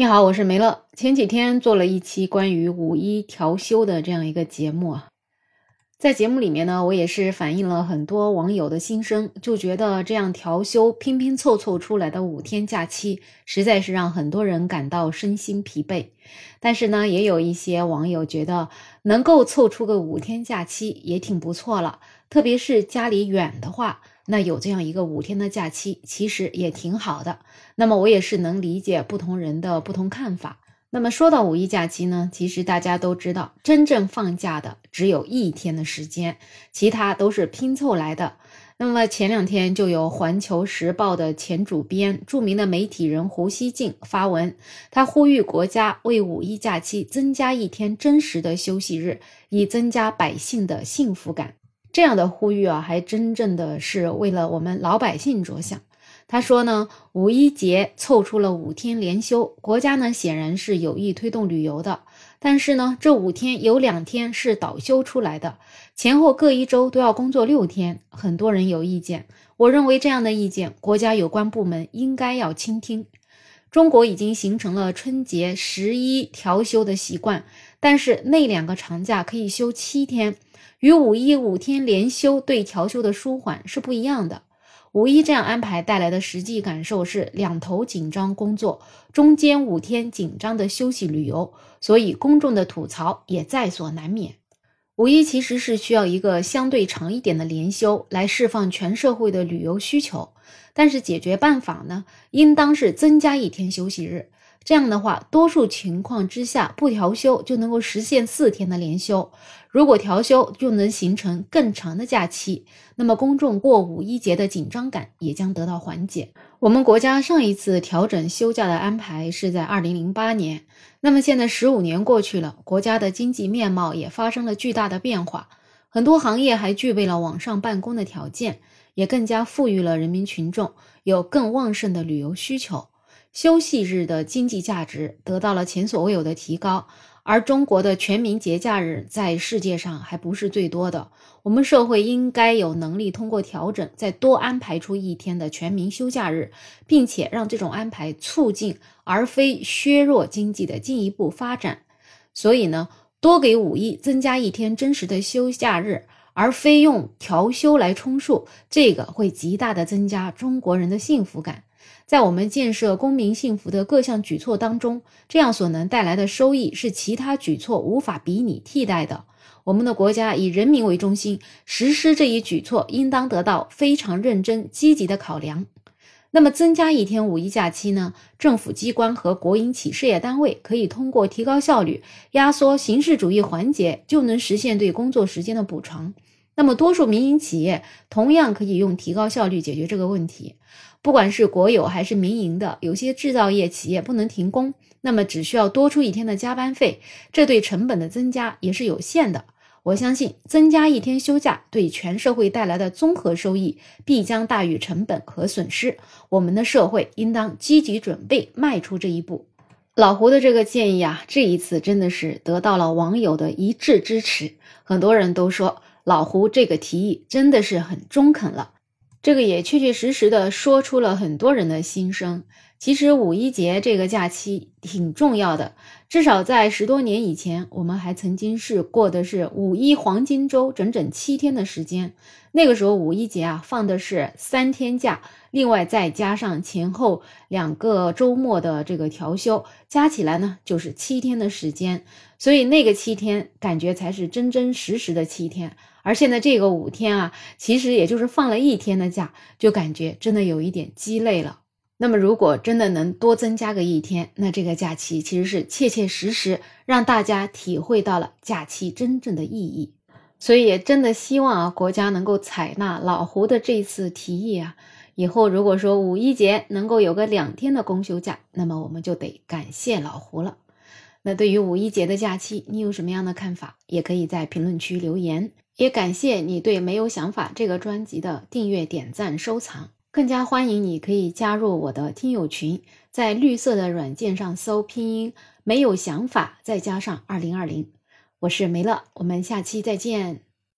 你好，我是梅乐。前几天做了一期关于五一调休的这样一个节目啊，在节目里面呢，我也是反映了很多网友的心声，就觉得这样调休拼拼凑凑出来的五天假期，实在是让很多人感到身心疲惫。但是呢，也有一些网友觉得能够凑出个五天假期也挺不错了，特别是家里远的话。那有这样一个五天的假期，其实也挺好的。那么我也是能理解不同人的不同看法。那么说到五一假期呢，其实大家都知道，真正放假的只有一天的时间，其他都是拼凑来的。那么前两天就有《环球时报》的前主编、著名的媒体人胡锡进发文，他呼吁国家为五一假期增加一天真实的休息日，以增加百姓的幸福感。这样的呼吁啊，还真正的是为了我们老百姓着想。他说呢，五一节凑出了五天连休，国家呢显然是有意推动旅游的。但是呢，这五天有两天是倒休出来的，前后各一周都要工作六天。很多人有意见，我认为这样的意见，国家有关部门应该要倾听。中国已经形成了春节十一调休的习惯，但是那两个长假可以休七天。与五一五天连休对调休的舒缓是不一样的。五一这样安排带来的实际感受是两头紧张工作，中间五天紧张的休息旅游，所以公众的吐槽也在所难免。五一其实是需要一个相对长一点的连休来释放全社会的旅游需求，但是解决办法呢，应当是增加一天休息日。这样的话，多数情况之下不调休就能够实现四天的连休。如果调休，就能形成更长的假期，那么公众过五一节的紧张感也将得到缓解。我们国家上一次调整休假的安排是在二零零八年，那么现在十五年过去了，国家的经济面貌也发生了巨大的变化，很多行业还具备了网上办公的条件，也更加富裕了人民群众，有更旺盛的旅游需求。休息日的经济价值得到了前所未有的提高，而中国的全民节假日在世界上还不是最多的。我们社会应该有能力通过调整，再多安排出一天的全民休假日，并且让这种安排促进而非削弱经济的进一步发展。所以呢，多给五一增加一天真实的休假日，而非用调休来充数，这个会极大的增加中国人的幸福感。在我们建设公民幸福的各项举措当中，这样所能带来的收益是其他举措无法比拟替代的。我们的国家以人民为中心，实施这一举措应当得到非常认真积极的考量。那么，增加一天五一假期呢？政府机关和国营企事业单位可以通过提高效率、压缩形式主义环节，就能实现对工作时间的补偿。那么，多数民营企业同样可以用提高效率解决这个问题。不管是国有还是民营的，有些制造业企业不能停工，那么只需要多出一天的加班费，这对成本的增加也是有限的。我相信，增加一天休假对全社会带来的综合收益必将大于成本和损失。我们的社会应当积极准备迈出这一步。老胡的这个建议啊，这一次真的是得到了网友的一致支持，很多人都说。老胡这个提议真的是很中肯了，这个也确确实实的说出了很多人的心声。其实五一节这个假期挺重要的，至少在十多年以前，我们还曾经是过的是五一黄金周，整整七天的时间。那个时候五一节啊放的是三天假，另外再加上前后两个周末的这个调休，加起来呢就是七天的时间。所以那个七天感觉才是真真实实的七天。而现在这个五天啊，其实也就是放了一天的假，就感觉真的有一点鸡肋了。那么如果真的能多增加个一天，那这个假期其实是切切实实让大家体会到了假期真正的意义。所以也真的希望啊，国家能够采纳老胡的这次提议啊，以后如果说五一节能够有个两天的公休假，那么我们就得感谢老胡了。那对于五一节的假期，你有什么样的看法？也可以在评论区留言。也感谢你对《没有想法》这个专辑的订阅、点赞、收藏，更加欢迎你可以加入我的听友群，在绿色的软件上搜拼音“没有想法”再加上二零二零，我是梅乐，我们下期再见。